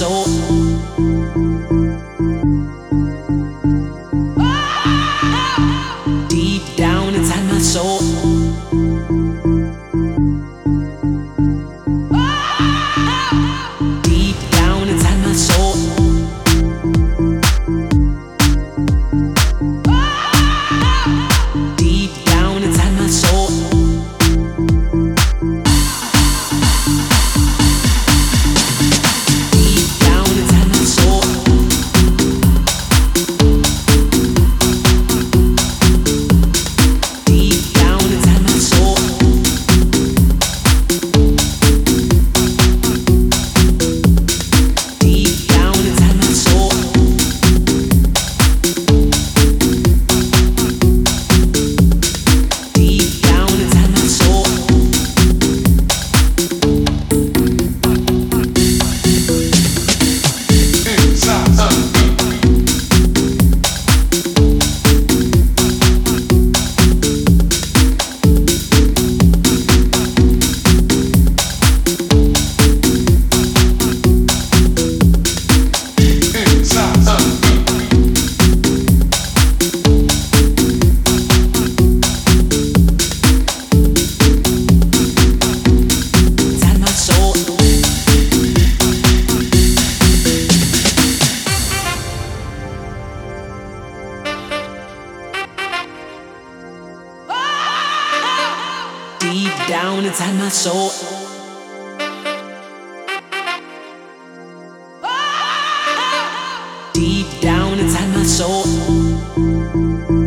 so down inside my soul. Deep down inside my soul.